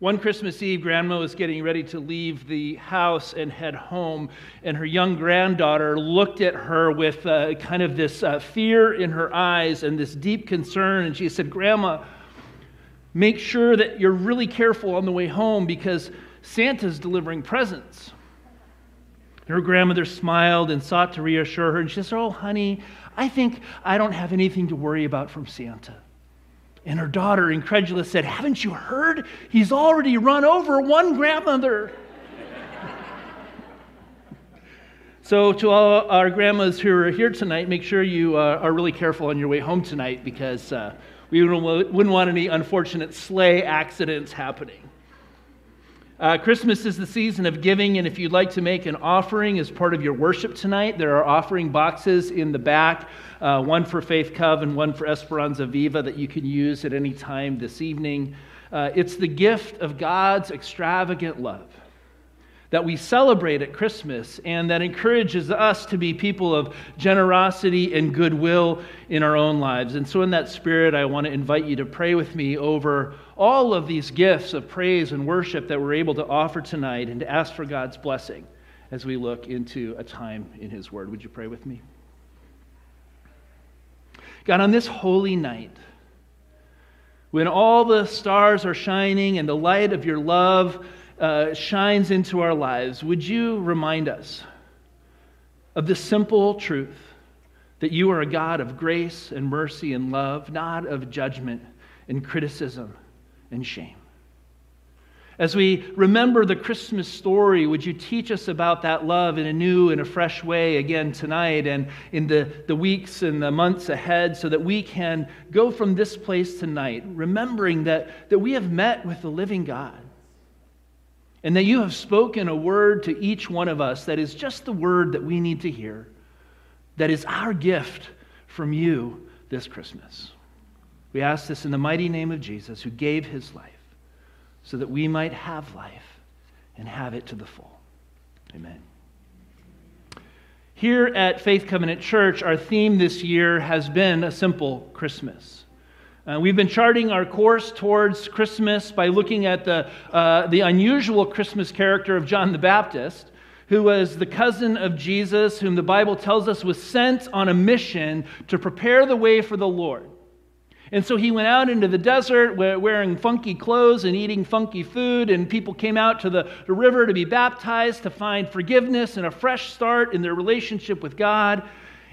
One Christmas Eve, Grandma was getting ready to leave the house and head home, and her young granddaughter looked at her with uh, kind of this uh, fear in her eyes and this deep concern. And she said, Grandma, make sure that you're really careful on the way home because Santa's delivering presents. Her grandmother smiled and sought to reassure her, and she said, Oh, honey, I think I don't have anything to worry about from Santa. And her daughter, incredulous, said, Haven't you heard? He's already run over one grandmother. so, to all our grandmas who are here tonight, make sure you uh, are really careful on your way home tonight because uh, we wouldn't want any unfortunate sleigh accidents happening. Uh, Christmas is the season of giving, and if you'd like to make an offering as part of your worship tonight, there are offering boxes in the back uh, one for Faith Cove and one for Esperanza Viva that you can use at any time this evening. Uh, it's the gift of God's extravagant love that we celebrate at Christmas and that encourages us to be people of generosity and goodwill in our own lives. And so, in that spirit, I want to invite you to pray with me over all of these gifts of praise and worship that we're able to offer tonight and to ask for God's blessing as we look into a time in His Word. Would you pray with me? God, on this holy night, when all the stars are shining and the light of your love uh, shines into our lives, would you remind us of the simple truth that you are a God of grace and mercy and love, not of judgment and criticism and shame? As we remember the Christmas story, would you teach us about that love in a new and a fresh way again tonight and in the, the weeks and the months ahead so that we can go from this place tonight, remembering that, that we have met with the living God and that you have spoken a word to each one of us that is just the word that we need to hear, that is our gift from you this Christmas. We ask this in the mighty name of Jesus, who gave his life so that we might have life and have it to the full. Amen. Here at Faith Covenant Church, our theme this year has been a simple Christmas. Uh, we've been charting our course towards Christmas by looking at the, uh, the unusual Christmas character of John the Baptist, who was the cousin of Jesus, whom the Bible tells us was sent on a mission to prepare the way for the Lord. And so he went out into the desert wearing funky clothes and eating funky food, and people came out to the, the river to be baptized, to find forgiveness and a fresh start in their relationship with God.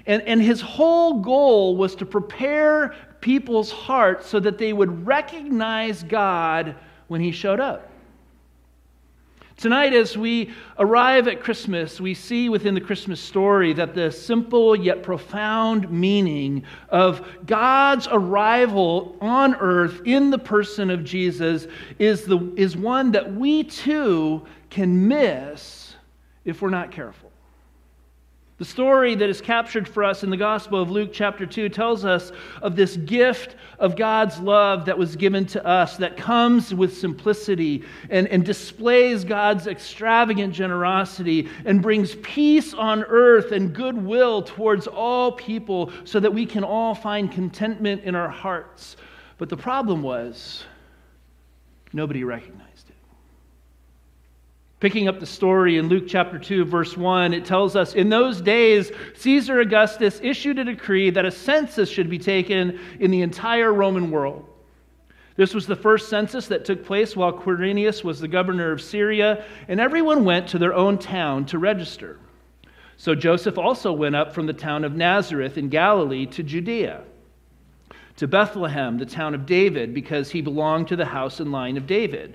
And, and his whole goal was to prepare people's hearts so that they would recognize God when he showed up. Tonight, as we arrive at Christmas, we see within the Christmas story that the simple yet profound meaning of God's arrival on earth in the person of Jesus is, the, is one that we too can miss if we're not careful. The story that is captured for us in the Gospel of Luke, chapter 2, tells us of this gift of God's love that was given to us, that comes with simplicity and, and displays God's extravagant generosity and brings peace on earth and goodwill towards all people so that we can all find contentment in our hearts. But the problem was, nobody recognized. Picking up the story in Luke chapter 2, verse 1, it tells us In those days, Caesar Augustus issued a decree that a census should be taken in the entire Roman world. This was the first census that took place while Quirinius was the governor of Syria, and everyone went to their own town to register. So Joseph also went up from the town of Nazareth in Galilee to Judea, to Bethlehem, the town of David, because he belonged to the house and line of David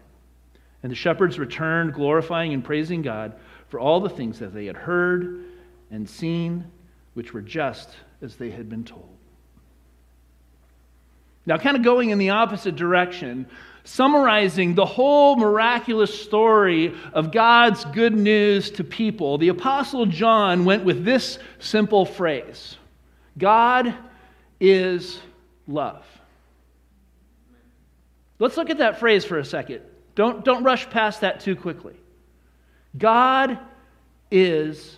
And the shepherds returned, glorifying and praising God for all the things that they had heard and seen, which were just as they had been told. Now, kind of going in the opposite direction, summarizing the whole miraculous story of God's good news to people, the Apostle John went with this simple phrase God is love. Let's look at that phrase for a second. Don't, don't rush past that too quickly. God is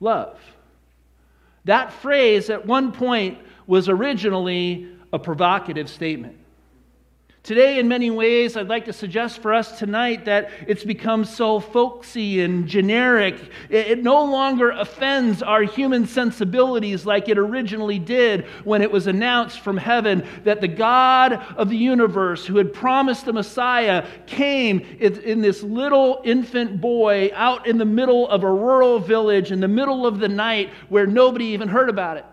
love. That phrase at one point was originally a provocative statement. Today, in many ways, I'd like to suggest for us tonight that it's become so folksy and generic. It, it, no longer offends our human sensibilities like it originally did when it was announced from heaven that the God of the universe, who had promised the Messiah, came in, in this little infant boy out in the middle of a rural village in the middle of the night where nobody even heard about it.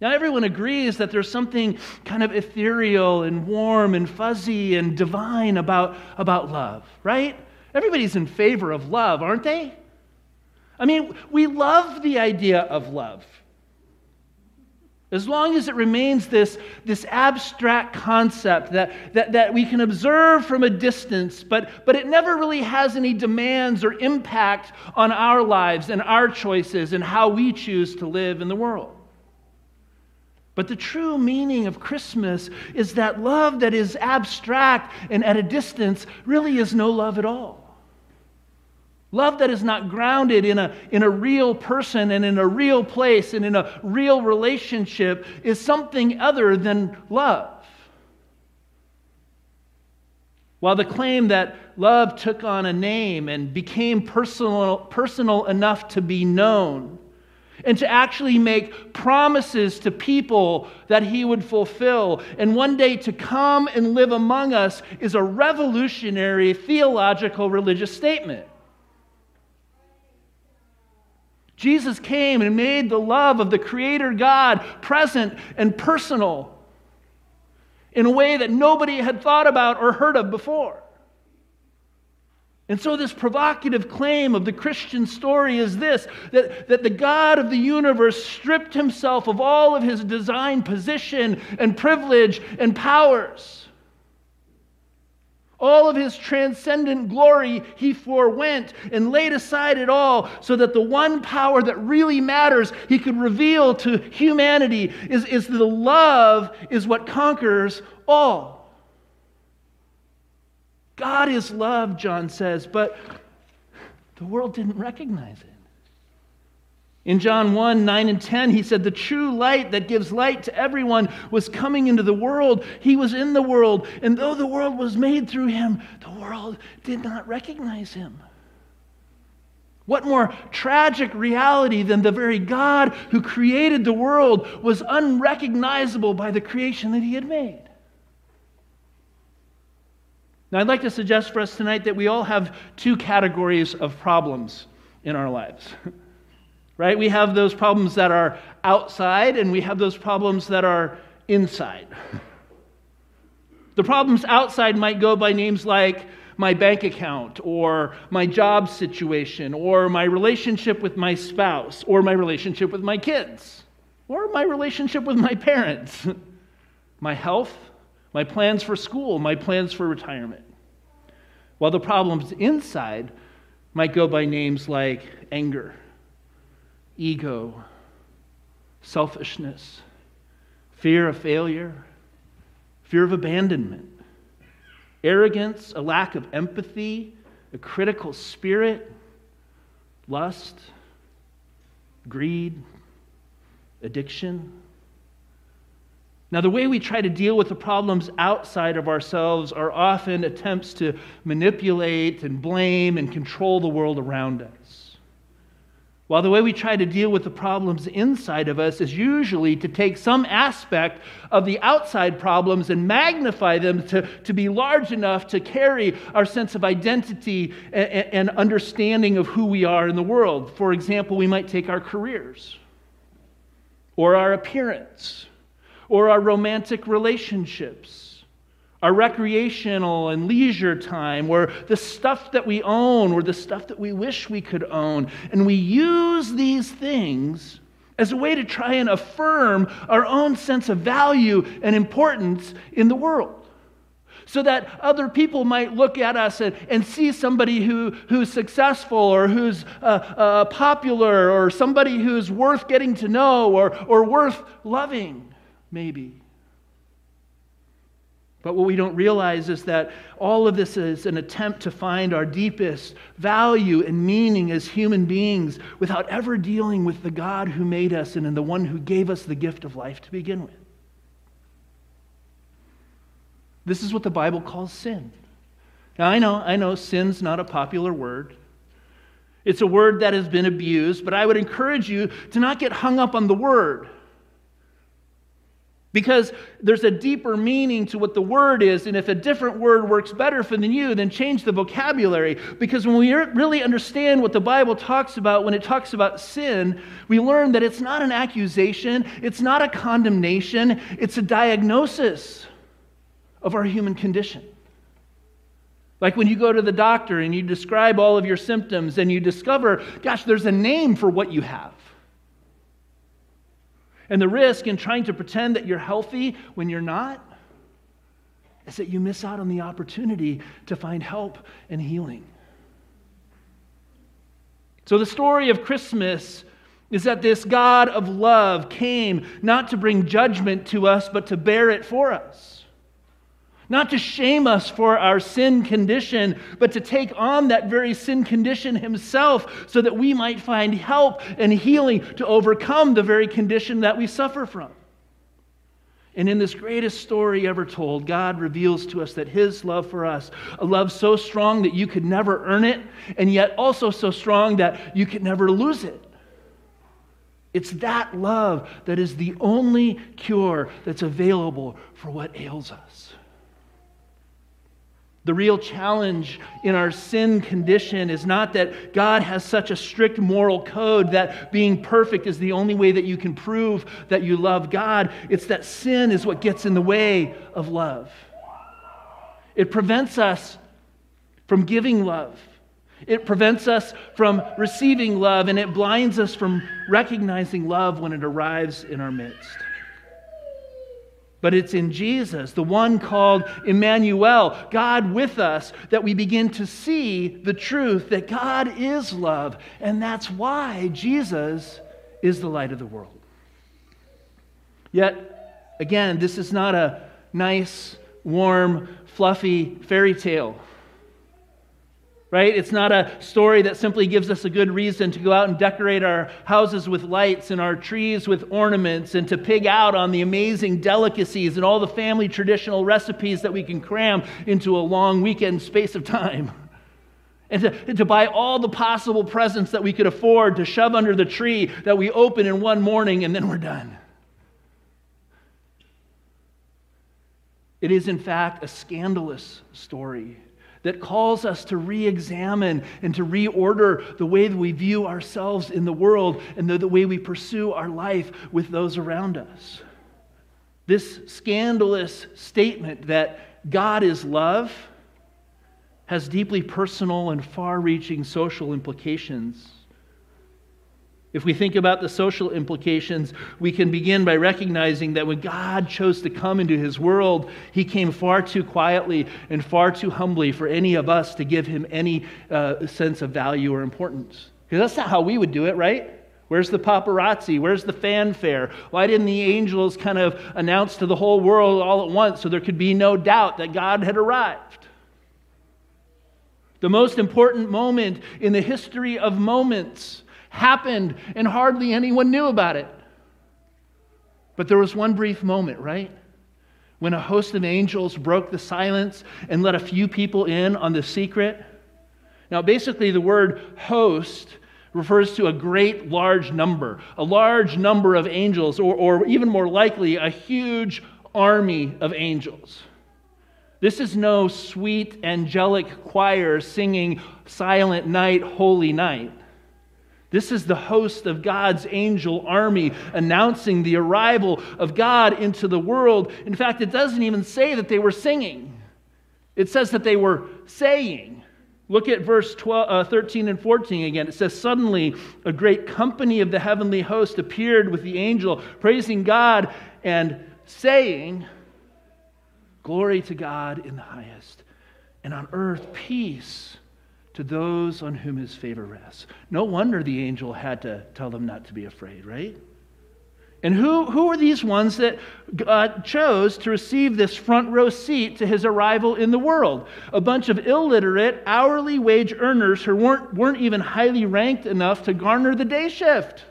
Now, everyone agrees that there's something kind of ethereal and warm and fuzzy and divine about, about love, right? Everybody's in favor of love, aren't they? I mean, we love the idea of love. As long as it remains this, this abstract concept that, that, that we can observe from a distance, but, but it never really has any demands or impact on our lives and our choices and how we choose to live in the world. But the true meaning of Christmas is that love that is abstract and at a distance really is no love at all. Love that is not grounded in a, in a real person and in a real place and in a real relationship is something other than love. While the claim that love took on a name and became personal, personal enough to be known and to actually make promises to people that he would fulfill. And one day to come and live among us is a revolutionary theological religious statement. Jesus came and made the love of the Creator God present and personal in a way that nobody had thought about or heard of before. And so, this provocative claim of the Christian story is this that, that the God of the universe stripped himself of all of his design, position, and privilege and powers. All of his transcendent glory he forewent and laid aside it all so that the one power that really matters he could reveal to humanity is, is the love is what conquers all. God is love, John says, but the world didn't recognize it. In John 1 9 and 10, he said, The true light that gives light to everyone was coming into the world. He was in the world, and though the world was made through him, the world did not recognize him. What more tragic reality than the very God who created the world was unrecognizable by the creation that he had made? Now, I'd like to suggest for us tonight that we all have two categories of problems in our lives. right? We have those problems that are outside, and we have those problems that are inside. The problems outside might go by names like my bank account, or my job situation, or my relationship with my spouse, or my relationship with my kids, or my relationship with my parents, my health, my plans for school, my plans for retirement. While the problems inside might go by names like anger, ego, selfishness, fear of failure, fear of abandonment, arrogance, a lack of empathy, a critical spirit, lust, greed, addiction. Now, the way we try to deal with the problems outside of ourselves are often attempts to manipulate and blame and control the world around us. While the way we try to deal with the problems inside of us is usually to take some aspect of the outside problems and magnify them to, to be large enough to carry our sense of identity and, and understanding of who we are in the world. For example, we might take our careers, or our appearance, or our romantic relationships our recreational and leisure time, or the stuff that we own, or the stuff that we wish we could own. And we use these things as a way to try and affirm our own sense of value and importance in the world. So that other people might look at us and, and see somebody who, who's successful or who's uh, uh, popular or somebody who's worth getting to know or, or worth loving, maybe. But what we don't realize is that all of this is an attempt to find our deepest value and meaning as human beings without ever dealing with the God who made us and in the one who gave us the gift of life to begin with. This is what the Bible calls sin. Now, I know, I know sin's not a popular word. It's a word that has been abused, but I would encourage you to not get hung up on the word. Because there's a deeper meaning to what the word is, and if a different word works better for than you, then change the vocabulary. Because when we really understand what the Bible talks about, when it talks about sin, we learn that it's not an accusation, it's not a condemnation, it's a diagnosis of our human condition. Like when you go to the doctor and you describe all of your symptoms and you discover, gosh, there's a name for what you have. And the risk in trying to pretend that you're healthy when you're not is that you miss out on the opportunity to find help and healing. So, the story of Christmas is that this God of love came not to bring judgment to us, but to bear it for us. Not to shame us for our sin condition, but to take on that very sin condition himself so that we might find help and healing to overcome the very condition that we suffer from. And in this greatest story ever told, God reveals to us that His love for us, a love so strong that you could never earn it, and yet also so strong that you could never lose it. It's that love that is the only cure that's available for what ails us. The real challenge in our sin condition is not that God has such a strict moral code that being perfect is the only way that you can prove that you love God. It's that sin is what gets in the way of love. It prevents us from giving love, it prevents us from receiving love, and it blinds us from recognizing love when it arrives in our midst but it's in Jesus, the one called Emmanuel, God with us, that we begin to see the truth that God is love. And that's why Jesus is the light of the world. Yet, again, this is not a nice, warm, fluffy fairy tale right? It's not a story that simply gives us a good reason to go out and decorate our houses with lights and our trees with ornaments and to pig out on the amazing delicacies and all the family traditional recipes that we can cram into a long weekend space of time. And to, and to buy all the possible presents that we could afford to shove under the tree that we open in one morning and then we're done. It is, in fact, a scandalous story that calls us to re examine and to reorder the way that we view ourselves in the world and the, the way we pursue our life with those around us. This scandalous statement that God is love has deeply personal and far reaching social implications. If we think about the social implications, we can begin by recognizing that when God chose to come into his world, he came far too quietly and far too humbly for any of us to give him any uh, sense of value or importance. Because that's not how we would do it, right? Where's the paparazzi? Where's the fanfare? Why didn't the angels kind of announce to the whole world all at once so there could be no doubt that God had arrived? The most important moment in the history of moments happened and hardly anyone knew about it. But there was one brief moment, right? When a host of angels broke the silence and let a few people in on the secret. Now, basically, the word host refers to a great large number, a large number of angels, or, or even more likely, a huge army of angels. This is no sweet angelic choir singing Silent Night, Holy Night. This is the host of God's angel army announcing the arrival of God into the world. In fact, it doesn't even say that they were singing, it says that they were saying. Look at verse 12, uh, 13 and 14 again. It says, Suddenly a great company of the heavenly host appeared with the angel, praising God and saying, Glory to God in the highest, and on earth peace to those on whom his favor rests. No wonder the angel had to tell them not to be afraid, right? And who, who are these ones that God chose to receive this front row seat to his arrival in the world? A bunch of illiterate, hourly wage earners who weren't, weren't even highly ranked enough to garner the day shift.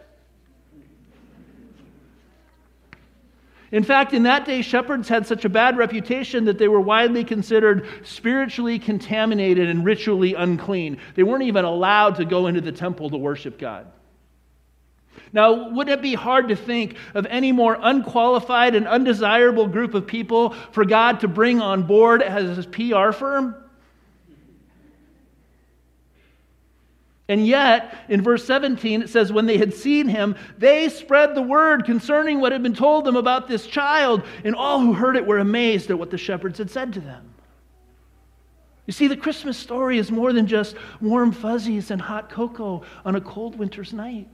In fact, in that day, shepherds had such a bad reputation that they were widely considered spiritually contaminated and ritually unclean. They weren't even allowed to go into the temple to worship God. Now, wouldn't it be hard to think of any more unqualified and undesirable group of people for God to bring on board as his PR firm? And yet, in verse 17, it says, When they had seen him, they spread the word concerning what had been told them about this child, and all who heard it were amazed at what the shepherds had said to them. You see, the Christmas story is more than just warm fuzzies and hot cocoa on a cold winter's night.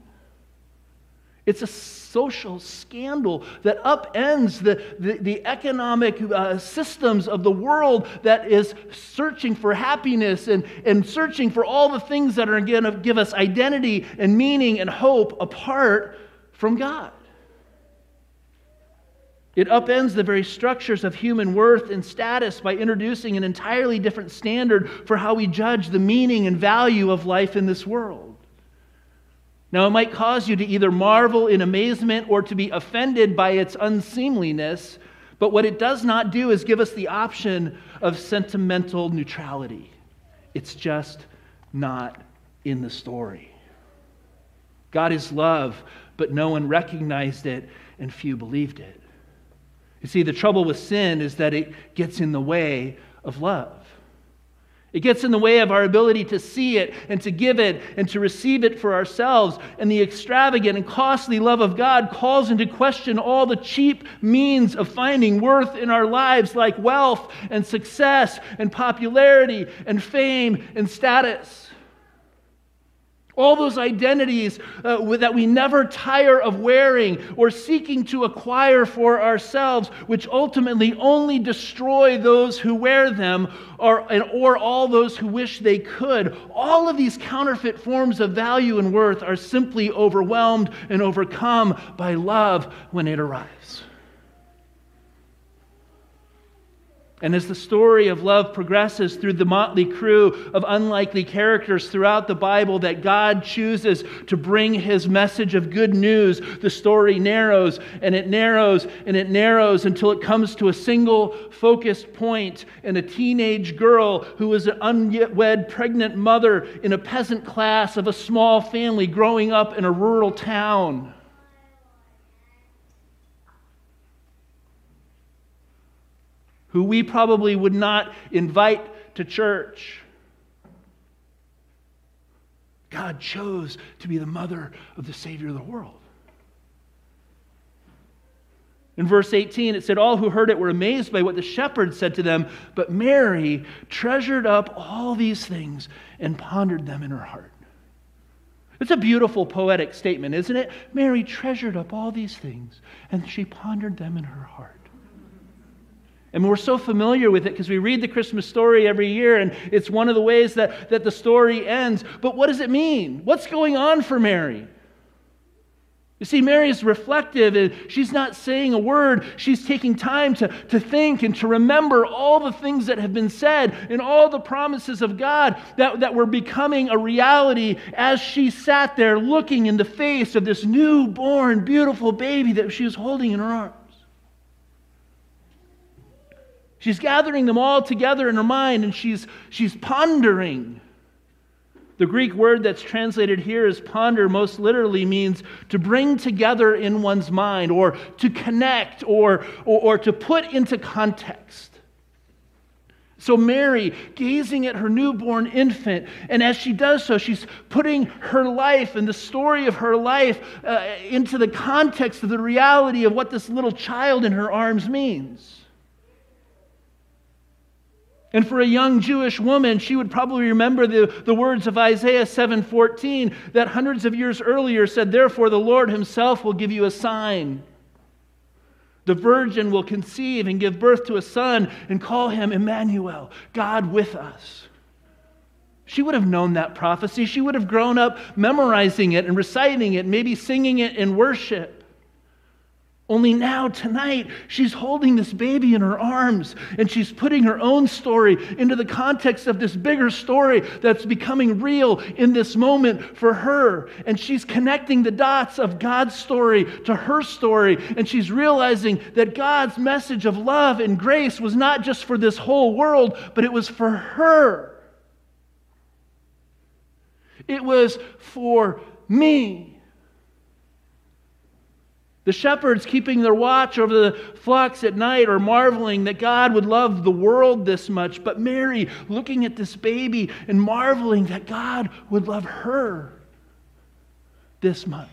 It's a social scandal that upends the, the, the economic uh, systems of the world that is searching for happiness and, and searching for all the things that are going to give us identity and meaning and hope apart from God. It upends the very structures of human worth and status by introducing an entirely different standard for how we judge the meaning and value of life in this world. Now, it might cause you to either marvel in amazement or to be offended by its unseemliness, but what it does not do is give us the option of sentimental neutrality. It's just not in the story. God is love, but no one recognized it and few believed it. You see, the trouble with sin is that it gets in the way of love. It gets in the way of our ability to see it and to give it and to receive it for ourselves. And the extravagant and costly love of God calls into question all the cheap means of finding worth in our lives, like wealth and success and popularity and fame and status. All those identities uh, that we never tire of wearing or seeking to acquire for ourselves, which ultimately only destroy those who wear them or, or all those who wish they could. All of these counterfeit forms of value and worth are simply overwhelmed and overcome by love when it arrives. And as the story of love progresses through the motley crew of unlikely characters throughout the Bible that God chooses to bring his message of good news, the story narrows and it narrows and it narrows until it comes to a single focused point in a teenage girl who is an unwed pregnant mother in a peasant class of a small family growing up in a rural town. Who we probably would not invite to church. God chose to be the mother of the Savior of the world. In verse 18, it said, All who heard it were amazed by what the shepherds said to them, but Mary treasured up all these things and pondered them in her heart. It's a beautiful poetic statement, isn't it? Mary treasured up all these things and she pondered them in her heart. And we're so familiar with it because we read the Christmas story every year, and it's one of the ways that, that the story ends. But what does it mean? What's going on for Mary? You see, Mary is reflective and she's not saying a word. She's taking time to, to think and to remember all the things that have been said and all the promises of God that, that were becoming a reality as she sat there looking in the face of this newborn, beautiful baby that she was holding in her arms. She's gathering them all together in her mind and she's, she's pondering the Greek word that's translated here as ponder most literally means to bring together in one's mind or to connect or, or, or, to put into context. So, Mary, gazing at her newborn infant, and as she does so, she's putting her life and the story of her life uh, into the context of the reality of what this little child in her arms means. And for a young Jewish woman, she would probably remember the, the words of Isaiah 7:14 that hundreds of years earlier said, Therefore the Lord himself will give you a sign. The virgin will conceive and give birth to a son and call him Emmanuel, God with us. She would have known that prophecy. She would have grown up memorizing it and reciting it, maybe singing it in worship. Only now, tonight, she's holding this baby in her arms and she's putting her own story into the context of this bigger story that's becoming real in this moment for her. And she's connecting the dots of God's story to her story. And she's realizing that God's message of love and grace was not just for this whole world, but it was for her. It was for me. The shepherds keeping their watch over the flocks at night are marveling that God would love the world this much. But Mary, looking at this baby and marveling that God would love her this much.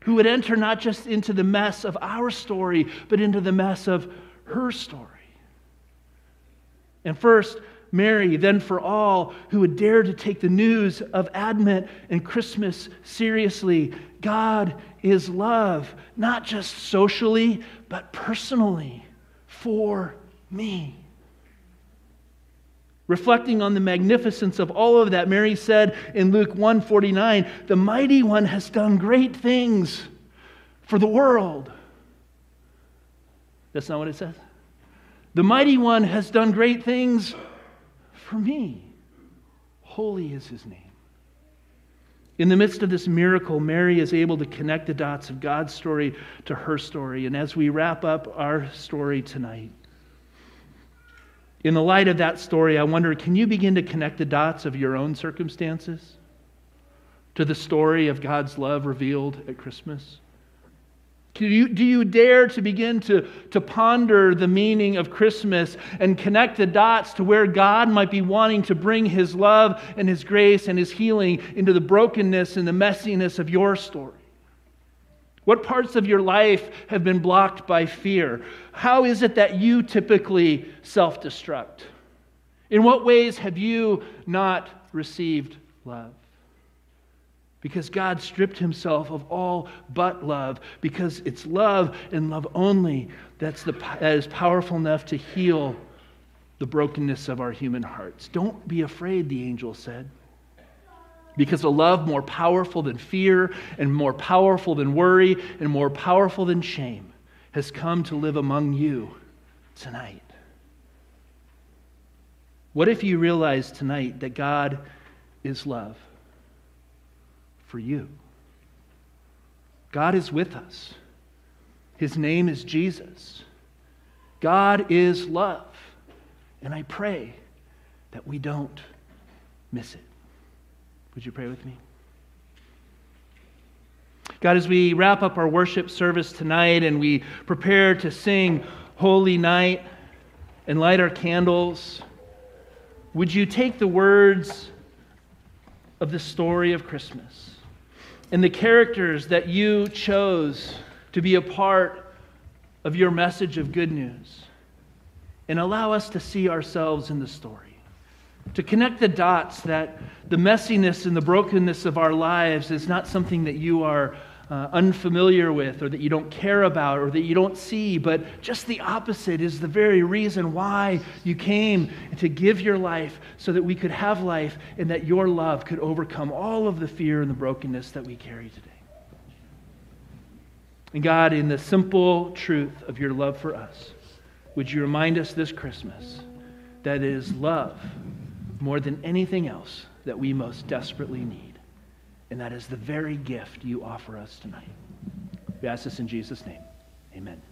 Who would enter not just into the mess of our story, but into the mess of her story. And first, Mary, then for all who would dare to take the news of Advent and Christmas seriously. God is love, not just socially, but personally for me. Reflecting on the magnificence of all of that, Mary said in Luke 149, "The mighty one has done great things for the world." That's not what it says. The mighty one has done great things for me. Holy is his name. In the midst of this miracle, Mary is able to connect the dots of God's story to her story. And as we wrap up our story tonight, in the light of that story, I wonder can you begin to connect the dots of your own circumstances to the story of God's love revealed at Christmas? Do you, do you dare to begin to, to ponder the meaning of Christmas and connect the dots to where God might be wanting to bring His love and His grace and His healing into the brokenness and the messiness of your story? What parts of your life have been blocked by fear? How is it that you typically self destruct? In what ways have you not received love? Because God stripped himself of all but love, because it's love and love only that's the, that is powerful enough to heal the brokenness of our human hearts. Don't be afraid, the angel said. Because a love more powerful than fear, and more powerful than worry, and more powerful than shame has come to live among you tonight. What if you realize tonight that God is love? For you. God is with us. His name is Jesus. God is love. And I pray that we don't miss it. Would you pray with me? God, as we wrap up our worship service tonight and we prepare to sing Holy Night and light our candles, would you take the words of the story of Christmas? And the characters that you chose to be a part of your message of good news. And allow us to see ourselves in the story, to connect the dots that the messiness and the brokenness of our lives is not something that you are uh, unfamiliar with, or that you don't care about, or that you don't see, but just the opposite is the very reason why you came to give your life so that we could have life and that your love could overcome all of the fear and the brokenness that we carry today. And God, in the simple truth of your love for us, would you remind us this Christmas that it is love more than anything else that we most desperately need? And that is the very gift you offer us tonight. We ask this in Jesus' name. Amen.